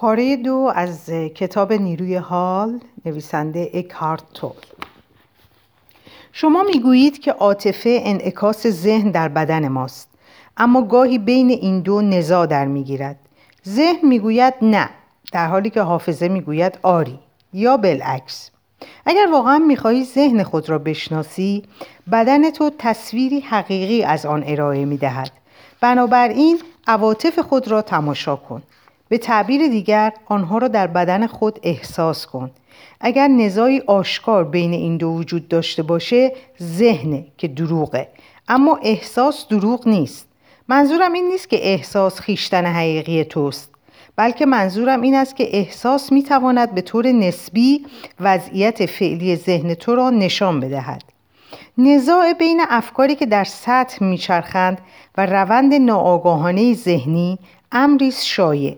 پاره دو از کتاب نیروی حال نویسنده اکهارت تول. شما می‌گویید که عاطفه انعکاس ذهن در بدن ماست اما گاهی بین این دو نزاع در می‌گیرد. ذهن می‌گوید نه در حالی که حافظه می‌گوید آری یا بالعکس. اگر واقعا می‌خواهی ذهن خود را بشناسی بدن تو تصویری حقیقی از آن ارائه می‌دهد. بنابراین عواطف خود را تماشا کن. به تعبیر دیگر آنها را در بدن خود احساس کن. اگر نزاعی آشکار بین این دو وجود داشته باشه ذهنه که دروغه. اما احساس دروغ نیست. منظورم این نیست که احساس خیشتن حقیقی توست بلکه منظورم این است که احساس می تواند به طور نسبی وضعیت فعلی ذهن تو را نشان بدهد. نزاع بین افکاری که در سطح میچرخند و روند ناآگاهانه ذهنی امری شایع.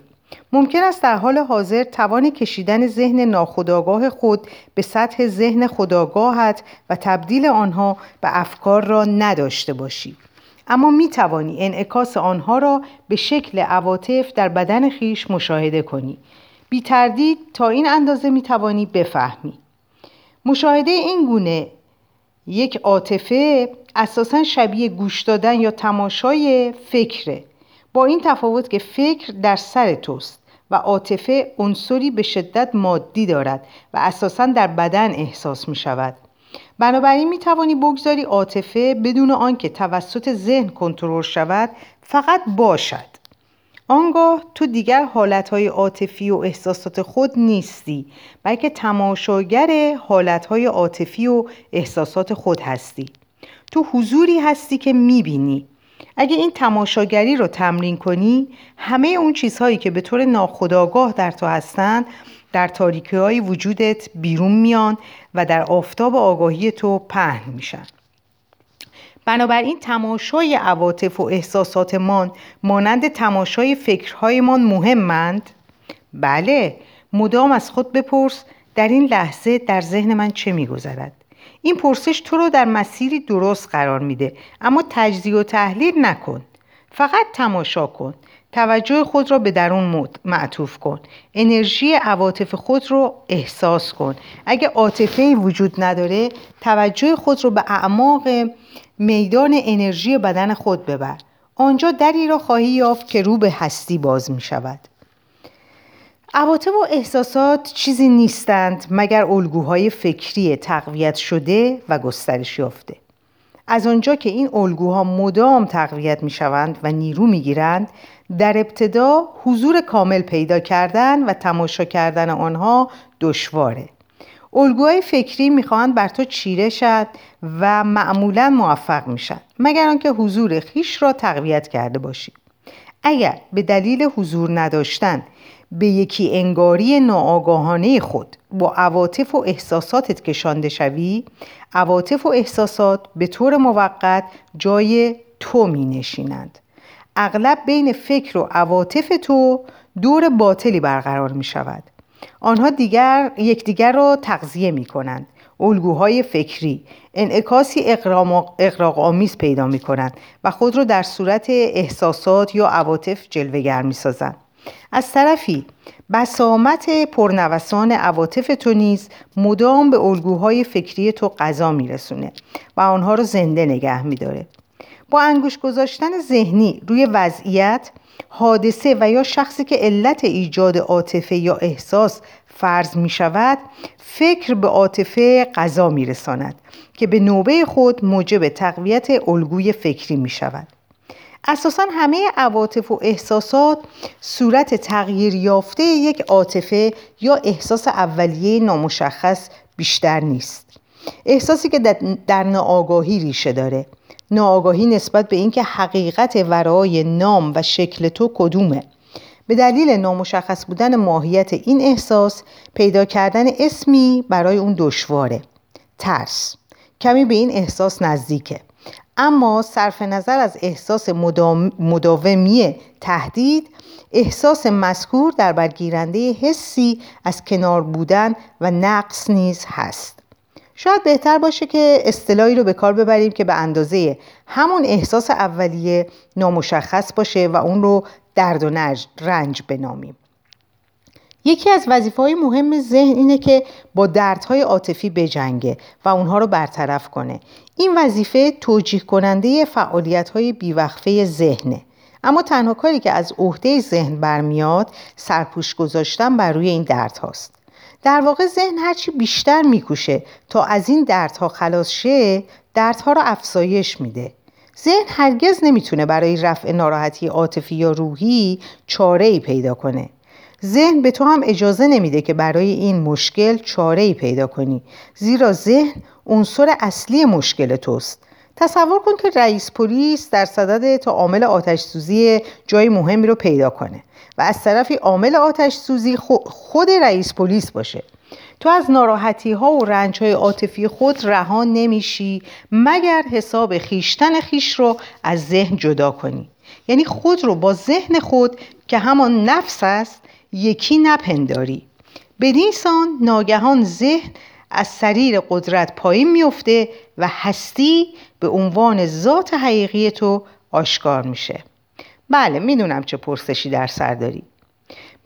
ممکن است در حال حاضر توان کشیدن ذهن ناخودآگاه خود به سطح ذهن خداگاهت و تبدیل آنها به افکار را نداشته باشی. اما می توانی انعکاس آنها را به شکل عواطف در بدن خیش مشاهده کنی. بی تردید تا این اندازه می توانی بفهمی. مشاهده این گونه یک عاطفه اساسا شبیه گوش دادن یا تماشای فکره. با این تفاوت که فکر در سر توست و عاطفه عنصری به شدت مادی دارد و اساسا در بدن احساس می شود بنابراین می توانی بگذاری عاطفه بدون آنکه توسط ذهن کنترل شود فقط باشد. آنگاه تو دیگر حالتهای عاطفی و احساسات خود نیستی بلکه تماشاگر حالتهای عاطفی و احساسات خود هستی. تو حضوری هستی که می‌بینی. اگه این تماشاگری رو تمرین کنی همه اون چیزهایی که به طور ناخودآگاه در تو هستند در تاریکی های وجودت بیرون میان و در آفتاب آگاهی تو پهن میشن بنابراین تماشای عواطف و احساساتمان مانند تماشای فکرهایمان مهمند؟ بله مدام از خود بپرس در این لحظه در ذهن من چه میگذرد این پرسش تو رو در مسیری درست قرار میده اما تجزیه و تحلیل نکن. فقط تماشا کن. توجه خود را به درون معطوف کن. انرژی عواطف خود رو احساس کن. اگه عاطفه وجود نداره توجه خود رو به اعماق میدان انرژی بدن خود ببر. آنجا دری را خواهی یافت که رو به هستی باز می شود عواطف و احساسات چیزی نیستند مگر الگوهای فکری تقویت شده و گسترش یافته. از آنجا که این الگوها مدام تقویت می شوند و نیرو می گیرند در ابتدا حضور کامل پیدا کردن و تماشا کردن آنها دشواره. الگوهای فکری می‌خواهند بر تو چیره شد و معمولا موفق میشن مگر آنکه حضور خیش را تقویت کرده باشی. اگر به دلیل حضور نداشتن به یکی انگاری ناآگاهانه خود با عواطف و احساساتت کشانده شوی عواطف و احساسات به طور موقت جای تو می نشینند اغلب بین فکر و عواطف تو دور باطلی برقرار می شود آنها دیگر یکدیگر را تغذیه می کنند الگوهای فکری انعکاسی اقراق آمیز پیدا می کنند و خود را در صورت احساسات یا عواطف جلوگر می سازند از طرفی بسامت پرنوسان عواطف تو نیز مدام به الگوهای فکری تو غذا میرسونه و آنها رو زنده نگه میداره. با انگوش گذاشتن ذهنی روی وضعیت حادثه و یا شخصی که علت ایجاد عاطفه یا احساس فرض می شود فکر به عاطفه قضا می رساند که به نوبه خود موجب تقویت الگوی فکری می شود اساسا همه عواطف و احساسات صورت تغییر یافته یک عاطفه یا احساس اولیه نامشخص بیشتر نیست. احساسی که در ناآگاهی ریشه داره. ناآگاهی نسبت به اینکه حقیقت ورای نام و شکل تو کدومه. به دلیل نامشخص بودن ماهیت این احساس پیدا کردن اسمی برای اون دشواره. ترس. کمی به این احساس نزدیکه. اما صرف نظر از احساس مداومی تهدید احساس مذکور در برگیرنده حسی از کنار بودن و نقص نیز هست. شاید بهتر باشه که اصطلاحی رو به کار ببریم که به اندازه همون احساس اولیه نامشخص باشه و اون رو درد و رنج بنامیم. یکی از وظیفه های مهم ذهن اینه که با دردهای عاطفی بجنگه و اونها رو برطرف کنه. این وظیفه توجیه کننده فعالیت های بیوقفه ذهنه. اما تنها کاری که از عهده ذهن برمیاد سرپوش گذاشتن بر روی این درد هاست. در واقع ذهن هرچی بیشتر میکوشه تا از این دردها خلاص شه دردها رو افزایش میده. ذهن هرگز نمی‌تونه برای رفع ناراحتی عاطفی یا روحی چاره ای پیدا کنه. ذهن به تو هم اجازه نمیده که برای این مشکل چاره ای پیدا کنی. زیرا ذهن عنصر اصلی مشکل توست. تصور کن که رئیس پلیس در صدد تا عامل آتش سوزی جای مهمی رو پیدا کنه و از طرفی عامل آتش سوزی خود رئیس پلیس باشه. تو از ناراحتی ها و رنج های عاطفی خود رها نمیشی مگر حساب خیشتن خیش رو از ذهن جدا کنی. یعنی خود رو با ذهن خود که همان نفس است یکی نپنداری. بدین ناگهان ذهن از سریر قدرت پایین میفته و هستی به عنوان ذات حقیقی تو آشکار میشه. بله می‌دونم چه پرسشی در سر داری.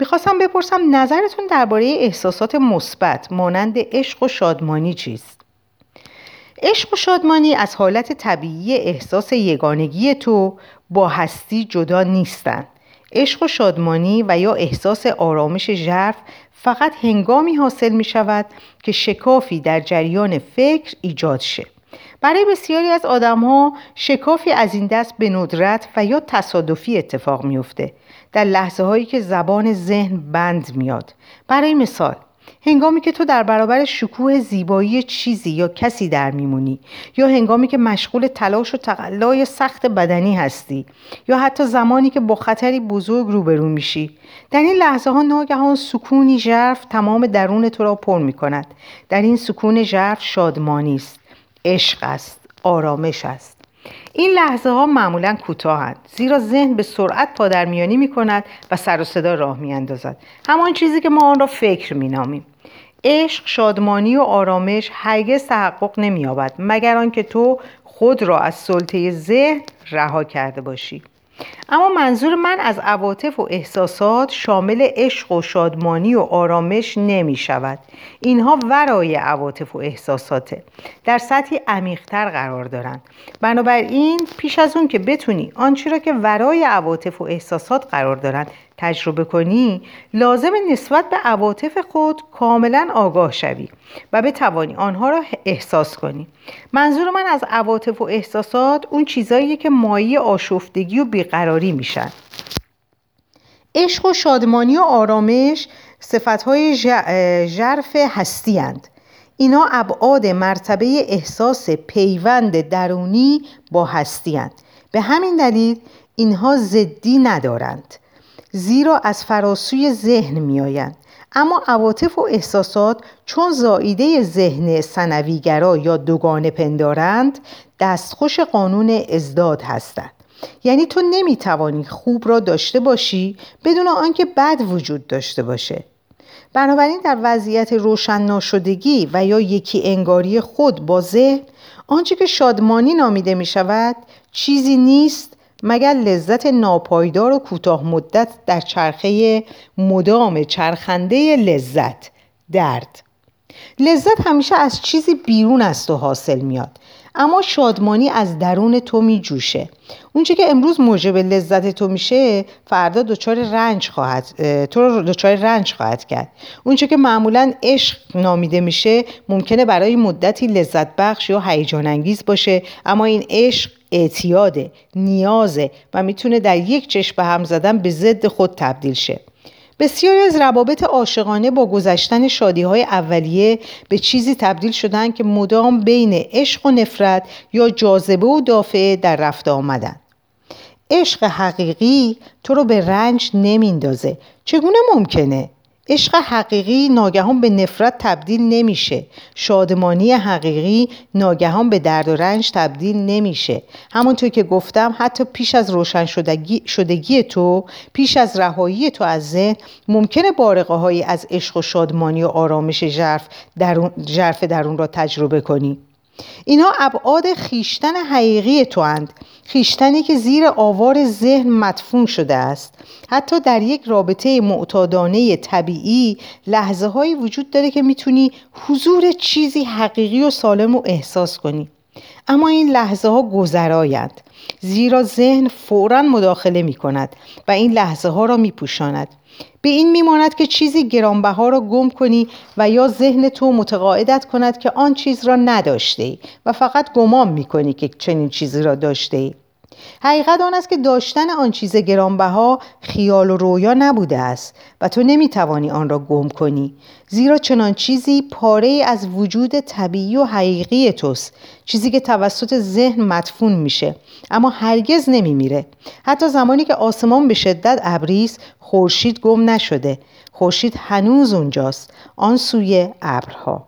می‌خواستم بپرسم نظرتون درباره احساسات مثبت مانند عشق و شادمانی چیست؟ عشق و شادمانی از حالت طبیعی احساس یگانگی تو با هستی جدا نیستند عشق و شادمانی و یا احساس آرامش ژرف فقط هنگامی حاصل می شود که شکافی در جریان فکر ایجاد شه. برای بسیاری از آدم ها شکافی از این دست به ندرت و یا تصادفی اتفاق میفته در لحظه هایی که زبان ذهن بند میاد. برای مثال هنگامی که تو در برابر شکوه زیبایی چیزی یا کسی در میمونی یا هنگامی که مشغول تلاش و تقلای سخت بدنی هستی یا حتی زمانی که با خطری بزرگ روبرو میشی در این لحظه ها ناگهان سکونی ژرف تمام درون تو را پر می کند در این سکون ژرف شادمانی است. عشق است. آرامش است. این لحظه ها معمولا کوتاهند زیرا ذهن به سرعت پادرمیانی می کند و سر و صدا راه می اندازد همان چیزی که ما آن را فکر می نامیم عشق شادمانی و آرامش هرگز تحقق نمییابد مگر آنکه تو خود را از سلطه ذهن رها کرده باشی. اما منظور من از عواطف و احساسات شامل عشق و شادمانی و آرامش نمی شود. اینها ورای عواطف و احساساته. در سطحی عمیقتر قرار دارند. بنابراین پیش از اون که بتونی آنچه را که ورای عواطف و احساسات قرار دارند تجربه کنی لازم نسبت به عواطف خود کاملا آگاه شوی و بتوانی آنها را احساس کنی منظور من از عواطف و احساسات اون چیزایی که مایی آشفتگی و بیقراری میشن عشق و شادمانی و آرامش صفتهای ژرف هستی هند. اینا ابعاد مرتبه احساس پیوند درونی با هستی هند. به همین دلیل اینها زدی ندارند زیرا از فراسوی ذهن میآیند. اما عواطف و احساسات چون زائیده ذهن سنویگرا یا دوگانه پندارند دستخوش قانون ازداد هستند. یعنی تو نمی‌توانی خوب را داشته باشی بدون آنکه بد وجود داشته باشه. بنابراین در وضعیت روشن ناشدگی و یا یکی انگاری خود با ذهن آنچه که شادمانی نامیده می شود چیزی نیست مگر لذت ناپایدار و کوتاه مدت در چرخه مدام چرخنده لذت درد؟ لذت همیشه از چیزی بیرون از تو حاصل میاد اما شادمانی از درون تو می جوشه اونچه که امروز موجب لذت تو میشه فردا دچار رنج خواهد تو رو دچار رنج خواهد کرد. اونچه که معمولا عشق نامیده میشه ممکنه برای مدتی لذت بخش یا هیجان انگیز باشه اما این عشق اعتیاده نیازه و می‌تونه در یک چشم به هم زدن به ضد خود تبدیل شه. بسیاری از روابط عاشقانه با گذشتن شادی های اولیه به چیزی تبدیل شدن که مدام بین عشق و نفرت یا جاذبه و دافعه در رفته آمدن. عشق حقیقی تو رو به رنج نمیندازه. چگونه ممکنه؟ عشق حقیقی ناگهان به نفرت تبدیل نمیشه. شادمانی حقیقی ناگهان به درد و رنج تبدیل نمیشه. همونطور که گفتم حتی پیش از روشن شدگی, تو پیش از رهایی تو از ذهن ممکنه بارقه هایی از عشق و شادمانی و آرامش ژرف درون, درون را تجربه کنی. اینها ابعاد خیشتن حقیقی تو اند. خیشتنی که زیر آوار ذهن مدفون شده است. حتی در یک رابطه معتادانه طبیعی لحظه هایی وجود داره که می‌تونی حضور چیزی حقیقی و سالم رو احساس کنی. اما این لحظه ها گذرایند زیرا ذهن فورا مداخله می کند و این لحظه ها را می پوشاند. به این میماند که چیزی گرانبها را گم کنی و یا ذهن تو متقاعدت کند که آن چیز را نداشته ای و فقط گمان می کنی که چنین چیزی را داشته ای. حقیقت آن است که داشتن آن چیز گرانبها خیال و رویا نبوده است و تو نمی‌توانی آن را گم کنی. زیرا چنان چیزی پاره از وجود طبیعی و حقیقی توست چیزی که توسط ذهن مدفون میشه اما هرگز نمیمیره. حتی زمانی که آسمان به شدت ابریست خورشید گم نشده. خورشید هنوز اونجاست آن سوی ابرها.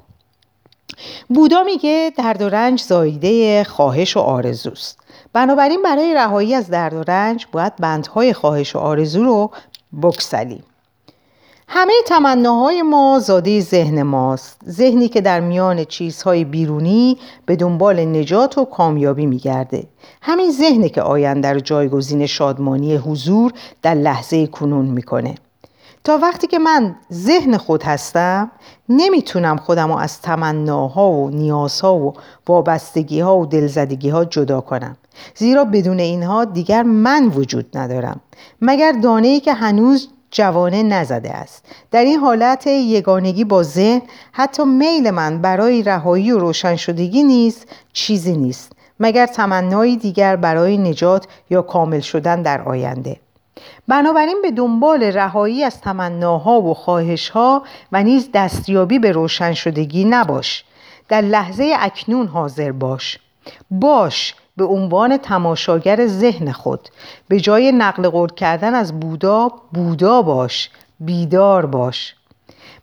بودا میگه درد و رنج زایده خواهش و آرزوست. بنابراین برای رهایی از درد و رنج باید بندهای خواهش و آرزو رو بکسلیم همه تمناهای ما زاده ذهن ماست. ذهنی که در میان چیزهای بیرونی به دنبال نجات و کامیابی میگرده. همین ذهنی که آینده رو جایگزین شادمانی حضور در لحظه کنون می‌کنه. تا وقتی که من ذهن خود هستم نمی‌تونم خودم رو از تمناها و نیازها و وابستگی ها و دلزدگی ها جدا کنم. زیرا بدون اینها دیگر من وجود ندارم مگر دانه ای که هنوز جوانه نزده است. در این حالت یگانگی با ذهن حتی میل من برای رهایی و روشن شدگی نیست چیزی نیست مگر تمنایی دیگر برای نجات یا کامل شدن در آینده. بنابراین به دنبال رهایی از تمناها و خواهشها و نیز دستیابی به روشن شدگی نباش. در لحظه اکنون حاضر باش. باش به عنوان تماشاگر ذهن خود. به جای نقل قول کردن از بودا بودا باش بیدار باش.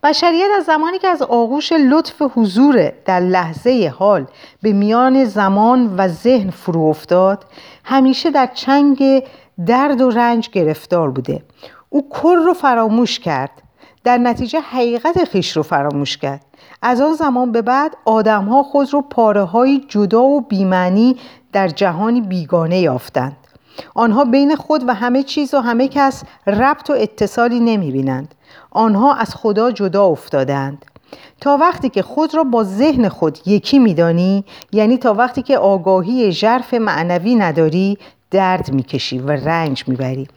بشریت از زمانی که از آغوش لطف حضور در لحظه حال به میان زمان و ذهن فرو افتاد همیشه در چنگ درد و رنج گرفتار بوده. او کر رو فراموش کرد. در نتیجه حقیقت خیش رو فراموش کرد. از آن زمان به بعد آدمها خود رو پاره های جدا و بیمعنی در جهانی بیگانه یافتند. آنها بین خود و همه چیز و همه کس ربط و اتصالی نمی بینند. آنها از خدا جدا افتادند. تا وقتی که خود را با ذهن خود یکی میدانی یعنی تا وقتی که آگاهی ژرف معنوی نداری درد می‌کشی و رنج می‌بری.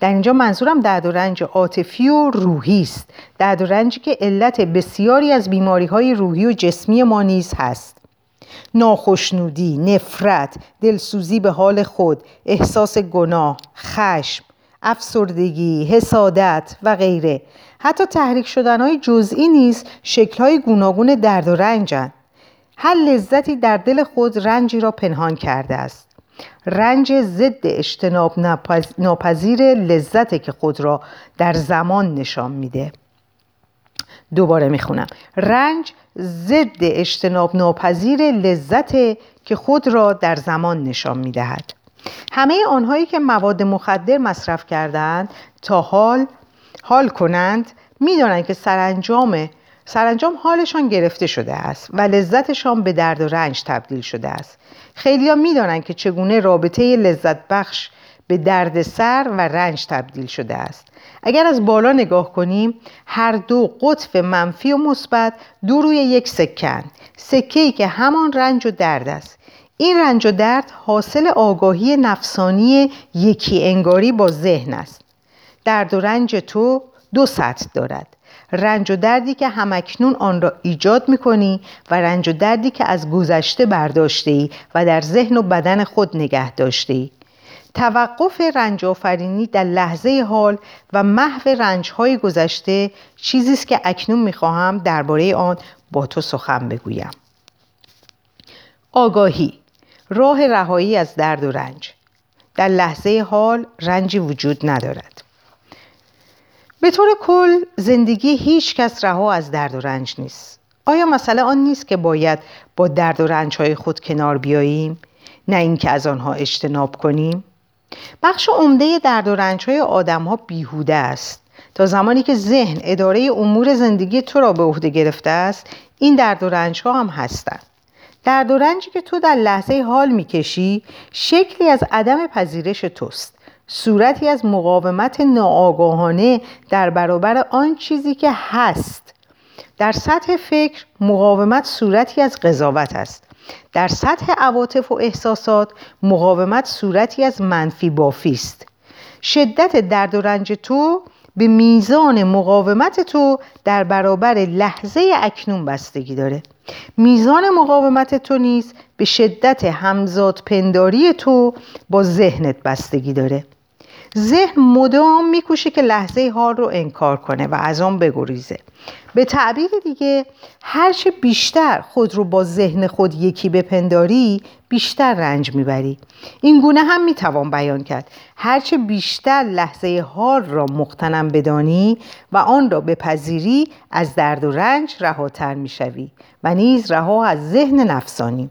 در اینجا منظورم درد و رنج عاطفی و روحی است. درد و رنجی که علت بسیاری از بیماری های روحی و جسمی ما نیز هست. ناخشنودی، نفرت، دلسوزی به حال خود، احساس گناه، خشم، افسردگی، حسادت و غیره. حتی تحریک شدن های جزئی نیز شکل های گوناگون درد و رنجند هر لذتی در دل خود رنجی را پنهان کرده است. رنج ضد اجتناب ناپذیر لذت که خود را در زمان نشان میده. دوباره می‌خونم. رنج ضد اجتناب ناپذیر لذت که خود را در زمان نشان می‌دهد. همه آنهایی که مواد مخدر مصرف کردند تا حال حال کنند می‌دانند که سرانجام سرانجام حالشان گرفته شده است و لذتشان به درد و رنج تبدیل شده است. خیلیا می‌دانند که چگونه رابطه لذت بخش به درد سر و رنج تبدیل شده است. اگر از بالا نگاه کنیم هر دو قطف منفی و مثبت دو روی یک سکن سکه ای که همان رنج و درد است. این رنج و درد حاصل آگاهی نفسانی یکی انگاری با ذهن است. درد و رنج تو دو سطح دارد. رنج و دردی که همکنون آن را ایجاد می کنی و رنج و دردی که از گذشته برداشته ای و در ذهن و بدن خود نگه داشته ای. توقف رنج آفرینی در لحظه حال و محو رنج های گذشته چیزی است که اکنون می خواهم درباره آن با تو سخن بگویم. آگاهی راه رهایی از درد و رنج در لحظه حال رنجی وجود ندارد به طور کل زندگی هیچ کس رها از درد و رنج نیست. آیا مسئله آن نیست که باید با درد و رنج های خود کنار بیاییم؟ نه اینکه از آنها اجتناب کنیم؟ بخش عمده درد و رنج های آدم ها بیهوده است. تا زمانی که ذهن اداره امور زندگی تو را به عهده گرفته است این درد و رنج ها هم هستند. درد و رنجی که تو در لحظه حال می‌کشی شکلی از عدم پذیرش توست. صورتی از مقاومت ناآگاهانه در برابر آن چیزی که هست. در سطح فکر مقاومت صورتی از قضاوت است. در سطح عواطف و احساسات مقاومت صورتی از منفی بافی است. شدت درد و رنج تو به میزان مقاومت تو در برابر لحظه اکنون بستگی داره. میزان مقاومت تو نیز به شدت همزاد پنداری تو با ذهنت بستگی داره. ذهن مدام میکوشه که لحظه حال رو انکار کنه و از آن بگریزه. به تعبیر دیگه هرچه بیشتر خود رو با ذهن خود یکی بپنداری بیشتر رنج می‌بری. این گونه هم می‌توان بیان کرد. هرچه بیشتر لحظه حال را مقتنم بدانی و آن را بپذیری از درد و رنج رهاتر می‌شوی و نیز رها از ذهن نفسانی.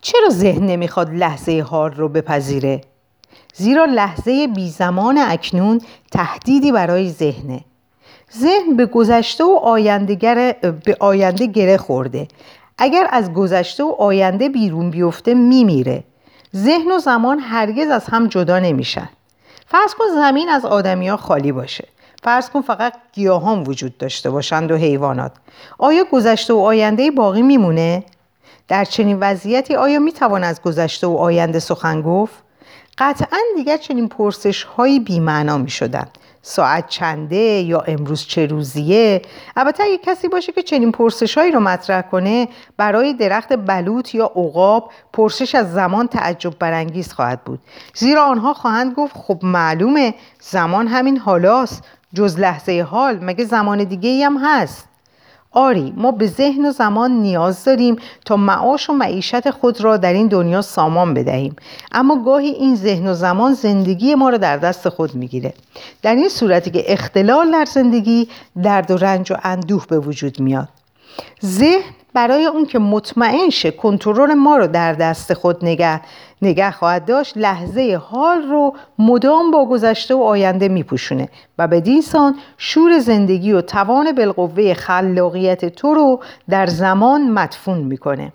چرا ذهن نمی‌خواد لحظه حال رو بپذیره؟ زیرا لحظه بی زمان اکنون تهدیدی برای ذهنه. ذهن به گذشته و آینده, به آینده گره خورده. اگر از گذشته و آینده بیرون بیفته میمیره. ذهن و زمان هرگز از هم جدا نمیشن. فرض کن زمین از آدمیا خالی باشه. فرض کن فقط گیاهان وجود داشته باشند و حیوانات. آیا گذشته و آینده باقی میمونه؟ در چنین وضعیتی آیا می‌توان از گذشته و آینده سخن گفت؟ قطعا دیگر چنین پرسش هایی بیمعنا می شدن. ساعت چنده یا امروز چه روزیه؟ البته اگه کسی باشه که چنین پرسش هایی رو مطرح کنه برای درخت بلوط یا عقاب پرسش از زمان تعجب برانگیز خواهد بود. زیرا آنها خواهند گفت خب معلومه زمان همین حالاست. جز لحظه حال مگه زمان دیگه ای هم هست؟ آری ما به ذهن و زمان نیاز داریم تا معاش و معیشت خود را در این دنیا سامان بدهیم. اما گاهی این ذهن و زمان زندگی ما را در دست خود می‌گیره. در این صورتی که اختلال در زندگی درد و رنج و اندوه به وجود میاد. ذهن برای اون که مطمئن شه کنترل ما رو در دست خود نگه نگه خواهد داشت لحظه حال رو مدام با گذشته و آینده میپوشونه و به سان شور زندگی و توان بالقوه خلاقیت تو رو در زمان مدفون می‌کنه.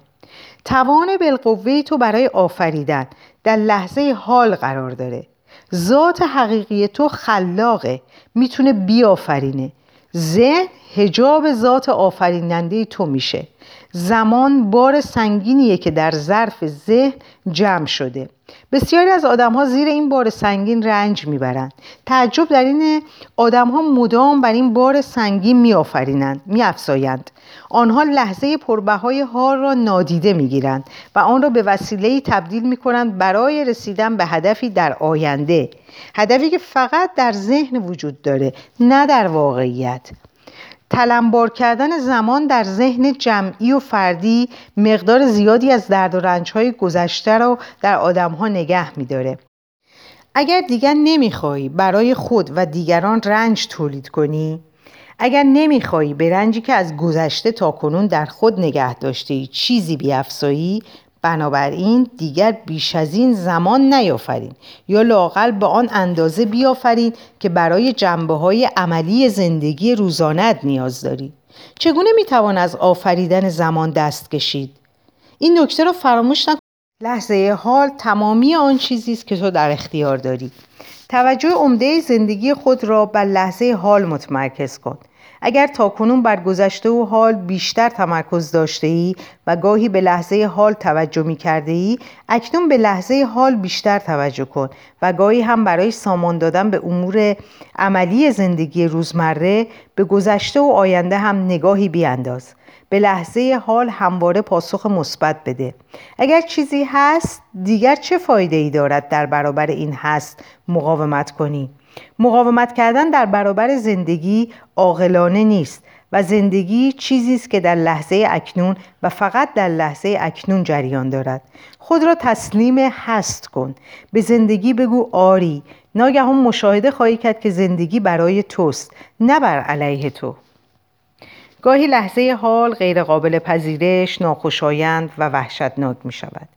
توان بالقوه تو برای آفریدن در لحظه حال قرار داره. ذات حقیقی تو خلاقه می‌تونه بیافرینه. ذهن هجاب ذات آفریننده تو میشه. زمان بار سنگینیه که در ظرف ذهن جمع شده. بسیاری از آدم ها زیر این بار سنگین رنج می‌برند. تعجب در این آدم ها مدام بر این بار سنگین میآفرینند میافزایند. آنها لحظه پربهای حال را نادیده می‌گیرند و آن را به وسیله تبدیل می‌کنند برای رسیدن به هدفی در آینده. هدفی که فقط در ذهن وجود داره نه در واقعیت. تلمبار کردن زمان در ذهن جمعی و فردی مقدار زیادی از درد و رنجهای گذشته را در آدمها نگه میداره. اگر دیگر نمی‌خواهی برای خود و دیگران رنج تولید کنی اگر نمی‌خواهی به رنجی که از گذشته تا کنون در خود نگه داشته چیزی بیافزایی بنابراین دیگر بیش از این زمان نیافرین یا لاقل به آن اندازه بیافرین که برای جنبه های عملی زندگی روزانت نیاز داری. چگونه می‌توان از آفریدن زمان دست کشید؟ این نکته را فراموش نکن. لحظه حال تمامی آن چیزی است که تو در اختیار داری. توجه عمده زندگی خود را بر لحظه حال متمرکز کن. اگر تاکنون بر گذشته و حال بیشتر تمرکز داشته ای و گاهی به لحظه حال توجه می کرده ای اکنون به لحظه حال بیشتر توجه کن و گاهی هم برای سامان دادن به امور عملی زندگی روزمره به گذشته و آینده هم نگاهی بیانداز. به لحظه حال همواره پاسخ مثبت بده. اگر چیزی هست دیگر چه فایده ای دارد در برابر این هست مقاومت کنی؟ مقاومت کردن در برابر زندگی عاقلانه نیست و زندگی چیزی است که در لحظه اکنون و فقط در لحظه اکنون جریان دارد. خود را تسلیم هست کن. به زندگی بگو آری. ناگهان مشاهده خواهی کرد که زندگی برای توست نه بر علیه تو. گاهی لحظه حال غیرقابل پذیرش ناخوشایند و وحشتناک می شود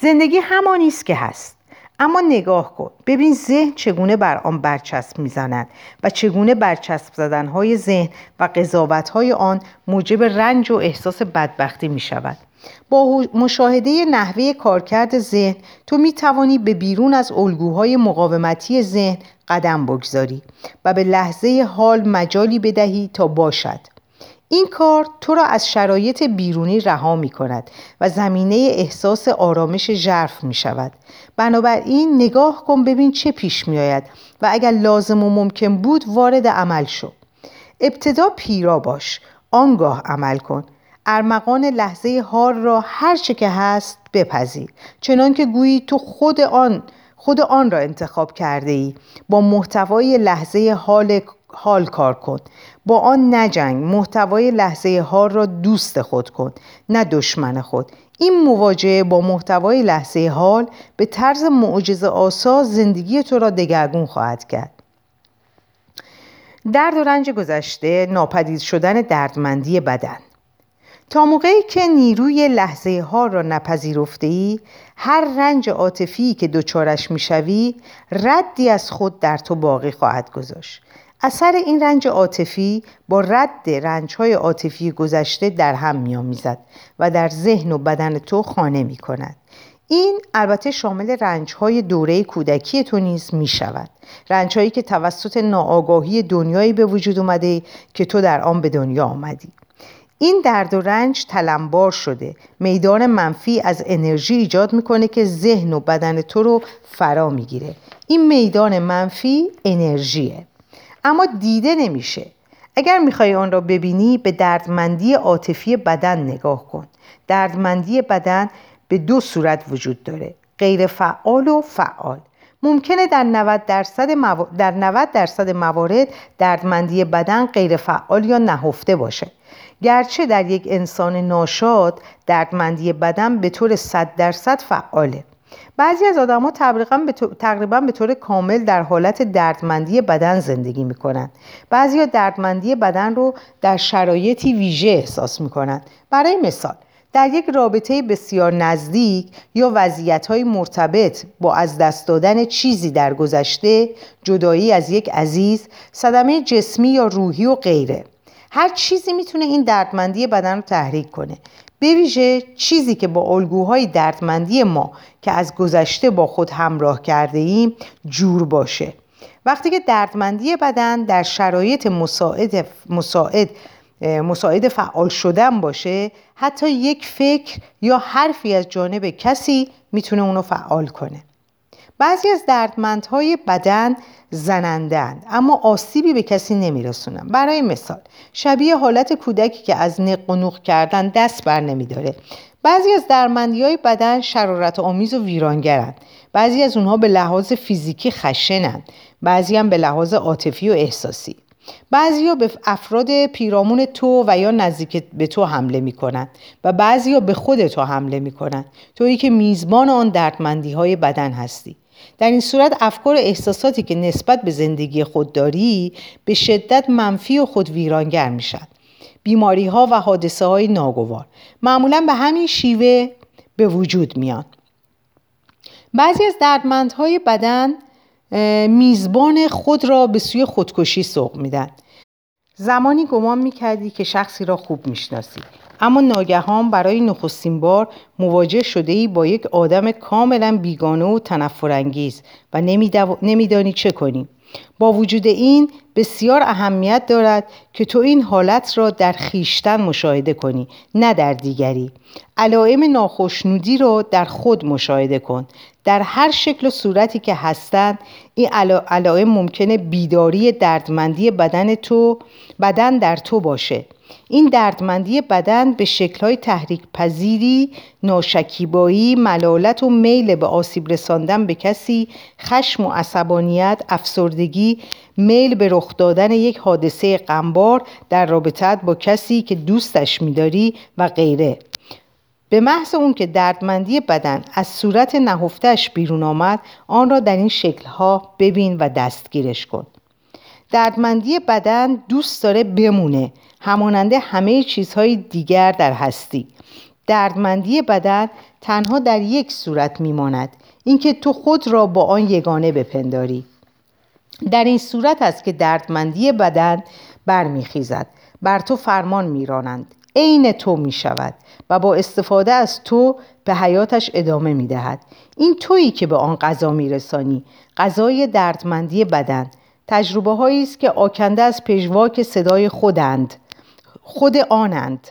زندگی همانی است که هست. اما نگاه کن. ببین ذهن چگونه بر آن برچسب می‌زند و چگونه برچسب زدنهای ذهن و قضاوتهای آن موجب رنج و احساس بدبختی می شود با مشاهده نحوه کارکرد ذهن تو می توانی به بیرون از الگوهای مقاومتی ذهن قدم بگذاری و به لحظه حال مجالی بدهی تا باشد. این کار تو را از شرایط بیرونی رها می کند و زمینه احساس آرامش ژرف می شود بنابراین نگاه کن ببین چه پیش می آید و اگر لازم و ممکن بود وارد عمل شو. ابتدا پیرا باش آنگاه عمل کن. ارمغان لحظه حال را هر چه که هست بپذیر. چنان که گویی تو خود آن خود آن را انتخاب کرده ای با محتوای لحظه حال حال کار کن. با آن نجنگ محتوای لحظه حال را دوست خود کن نه دشمن خود. این مواجهه با محتوای لحظه حال به طرز معجزه آسا زندگی تو را دگرگون خواهد کرد. درد و رنج گذشته ناپدید شدن دردمندی بدن. تا موقعی که نیروی لحظه ها را نپذیرفته ای هر رنج عاطفی که دچارش می‌شوی ردی از خود در تو باقی خواهد گذاشت. اثر این رنج عاطفی با رد رنج های عاطفی گذشته در هم میآمیزد و در ذهن و بدن تو خانه می کند. این البته شامل رنج های دوره کودکی تو نیز می شود. رنج هایی که توسط ناآگاهی دنیایی به وجود اومده که تو در آن به دنیا آمدی. این درد و رنج تلمبار شده. میدان منفی از انرژی ایجاد می‌کنه که ذهن و بدن تو رو فرا می‌گیره. این میدان منفی انرژیه. اما دیده نمیشه. اگر می‌خوای آن را ببینی به دردمندی عاطفی بدن نگاه کن. دردمندی بدن به دو صورت وجود داره غیر فعال و فعال. ممکنه در 90 درصد, در 90 درصد موارد دردمندی بدن غیر فعال یا نهفته باشه. گرچه در یک انسان ناشاد دردمندی بدن به طور 100 درصد فعاله. بعضی از آدما تقریبا به طور کامل در حالت دردمندی بدن زندگی می‌کنند بعضی دردمندی بدن رو در شرایطی ویژه احساس می‌کنند برای مثال در یک رابطه بسیار نزدیک یا وضعیت های مرتبط با از دست دادن چیزی در گذشته جدایی از یک عزیز صدمه جسمی یا روحی و غیره. هر چیزی می‌تونه این دردمندی بدن رو تحریک کنه. به ویژه چیزی که با الگوهای دردمندی ما که از گذشته با خود همراه کرده ایم جور باشه. وقتی که دردمندی بدن در شرایط مساعد, مساعد مساعد فعال شدن باشه حتی یک فکر یا حرفی از جانب کسی می‌تونه اونو فعال کنه. بعضی از دردمندهای بدن زنندن اما آسیبی به کسی نمیرسونن. برای مثال شبیه حالت کودکی که از نق کردن دست بر نمیداره. بعضی از درمندی های بدن شرارت آمیز و ویرانگرند. بعضی از اونها به لحاظ فیزیکی خشنند. بعضی هم به لحاظ عاطفی و احساسی. بعضی ها به افراد پیرامون تو و یا نزدیک به تو حمله می کنند و بعضی ها به خود تو حمله می کنند تویی که میزبان آن دردمندی های بدن هستی. در این صورت افکار و احساساتی که نسبت به زندگی خود داری به شدت منفی و خود ویرانگر میشن. بیماری ها و حادثه های ناگوار معمولا به همین شیوه به وجود میان. بعضی از دردمندهای بدن میزبان خود را به سوی خودکشی سوق میدن. زمانی گمان می‌کردی که شخصی را خوب می‌شناسی. اما ناگهان برای نخستین بار مواجه شده ای با یک آدم کاملا بیگانه و تنفرانگیز و نمیدانی چه کنی. با وجود این بسیار اهمیت دارد که تو این حالت را در خیشتن مشاهده کنی نه در دیگری. علائم ناخشنودی را در خود مشاهده کن. در هر شکل و صورتی که هستند این علائم ممکنه بیداری دردمندی بدن تو بدن در تو باشه. این دردمندی بدن به شکلهای تحریک پذیری، ناشکیبایی، ملالت و میل به آسیب رساندن به کسی، خشم و عصبانیت، افسردگی، میل به رخ دادن یک حادثه غمبار در رابطت با کسی که دوستش میداری و غیره. به محض اون که دردمندی بدن از صورت نهفتش بیرون آمد آن را در این شکلها ببین و دستگیرش کن. دردمندی بدن دوست داره بمونه هماننده همه چیزهای دیگر در هستی. دردمندی بدن تنها در یک صورت میماند اینکه تو خود را با آن یگانه بپنداری. در این صورت است که دردمندی بدن برمیخیزد. بر تو فرمان میرانند. عین تو می شود و با استفاده از تو به حیاتش ادامه می دهد. این تویی که به آن غذا می رسانی غذای دردمندی بدن. تجربه هایی است که آکنده از پژواک صدای خودند. خود آنند.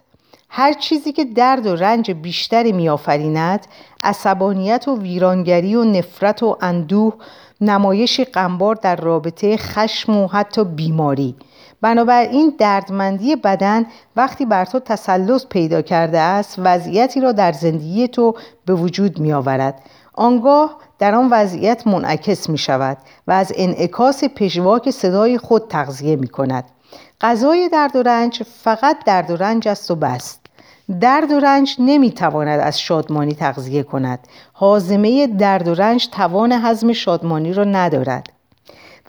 هر چیزی که درد و رنج بیشتری میآفریند عصبانیت و ویرانگری و نفرت و اندوه نمایشی قنبار در رابطه خشم و حتی بیماری. بنابراین دردمندی بدن وقتی بر تو تسلط پیدا کرده است وضعیتی را در زندگی تو به وجود می آورد آنگاه در آن وضعیت منعکس می شود و از انعکاس پژواک صدای خود تغذیه می کند غذای درد و رنج فقط درد و رنج است و بست درد و رنج نمی تواند از شادمانی تغذیه کند حازمه درد و رنج توان هضم شادمانی را ندارد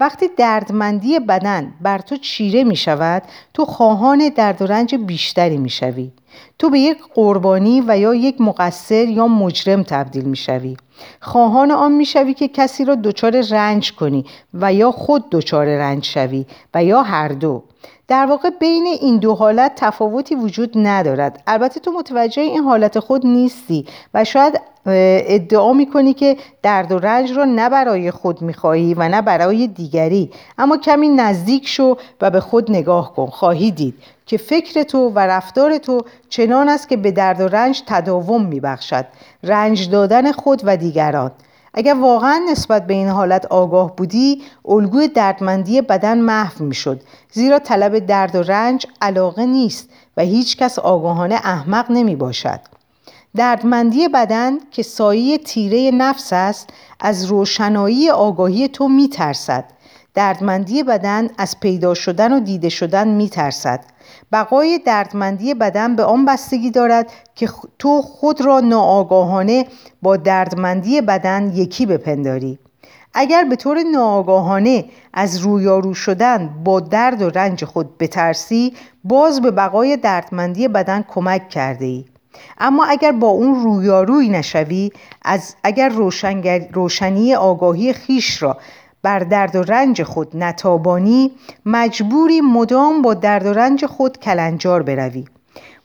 وقتی دردمندی بدن بر تو چیره می شود تو خواهان درد و رنج بیشتری می شوی. تو به یک قربانی و یا یک مقصر یا مجرم تبدیل می شوی. خواهان آن می شوی که کسی را دچار رنج کنی و یا خود دچار رنج شوی و یا هر دو در واقع بین این دو حالت تفاوتی وجود ندارد. البته تو متوجه این حالت خود نیستی و شاید ادعا می‌کنی که درد و رنج را نه برای خود می‌خواهی و نه برای دیگری. اما کمی نزدیک شو و به خود نگاه کن. خواهی دید که فکر تو و رفتار تو چنان است که به درد و رنج تداوم میبخشد. رنج دادن خود و دیگران. اگر واقعا نسبت به این حالت آگاه بودی الگوی دردمندی بدن محو می‌شد. زیرا طلب درد و رنج علاقه نیست و هیچ کس آگاهانه احمق نمی باشد دردمندی بدن که سایه تیره نفس است از روشنایی آگاهی تو می ترسد دردمندی بدن از پیدا شدن و دیده شدن می ترسد بقای دردمندی بدن به آن بستگی دارد که تو خود را ناآگاهانه با دردمندی بدن یکی بپنداری. اگر به طور ناآگاهانه از رویارو شدن با درد و رنج خود بترسی باز به بقای دردمندی بدن کمک کرده ای. اما اگر با اون رویاروی نشوی از اگر روشنی آگاهی خیش را بر درد و رنج خود نتابانی مجبوری مدام با درد و رنج خود کلنجار بروی.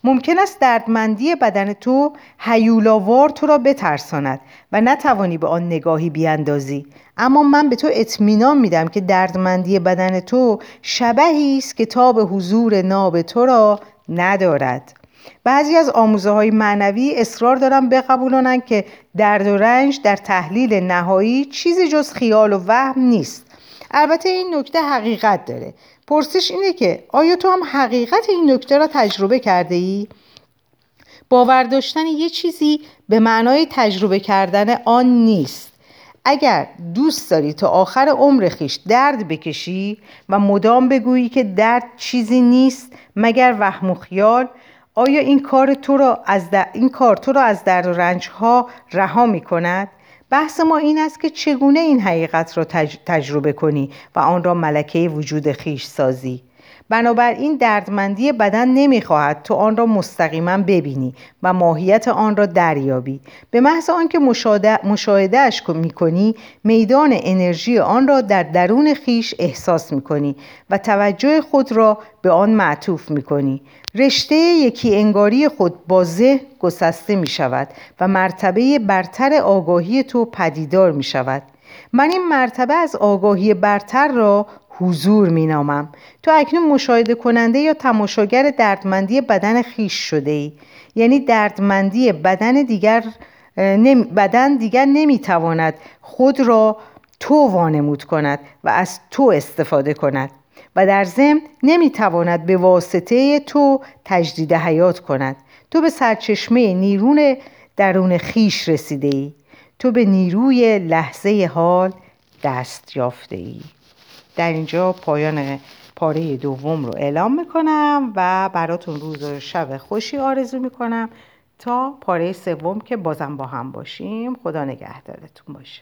ممکن است دردمندی بدن تو هیولاوار تو را بترساند و نتوانی به آن نگاهی بیاندازی. اما من به تو اطمینان میدم که دردمندی بدن تو شبهی است که تاب حضور ناب تو را ندارد. بعضی از آموزه های معنوی اصرار دارن بقبولانند که درد و رنج در تحلیل نهایی چیزی جز خیال و وهم نیست. البته این نکته حقیقت داره. پرسش اینه که آیا تو هم حقیقت این نکته را تجربه کرده ای؟ باور داشتن یه چیزی به معنای تجربه کردن آن نیست. اگر دوست داری تا آخر عمر خیش درد بکشی و مدام بگویی که درد چیزی نیست مگر وهم و خیال آیا این کار تو را از این کار تو را از درد و رنج ها رها می کند؟ بحث ما این است که چگونه این حقیقت را تجربه کنی و آن را ملکه وجود خیش سازی بنابراین دردمندی بدن نمی‌خواهد. تو آن را مستقیما ببینی و ماهیت آن را دریابی. به محض آنکه مشاهدهاش می‌کنی میدان انرژی آن را در درون خیش احساس می‌کنی و توجه خود را به آن معطوف می‌کنی. رشته یکی انگاری خود با ذهن گسسته می شود و مرتبه برتر آگاهی تو پدیدار می شود من این مرتبه از آگاهی برتر را حضور می نامم تو اکنون مشاهده کننده یا تماشاگر دردمندی بدن خیش شده ای. یعنی دردمندی بدن دیگر بدن دیگر نمی تواند خود را تو وانمود کند و از تو استفاده کند و در ضمن نمی‌تواند به واسطه تو تجدید حیات کند. تو به سرچشمه نیرون درون خیش رسیده ای. تو به نیروی لحظه حال دست یافته ای. در اینجا پایان پاره دوم رو اعلام می‌کنم و براتون روز و شب خوشی آرزو می‌کنم تا پاره سوم که بازم با هم باشیم. خدا نگهدارتون باشه.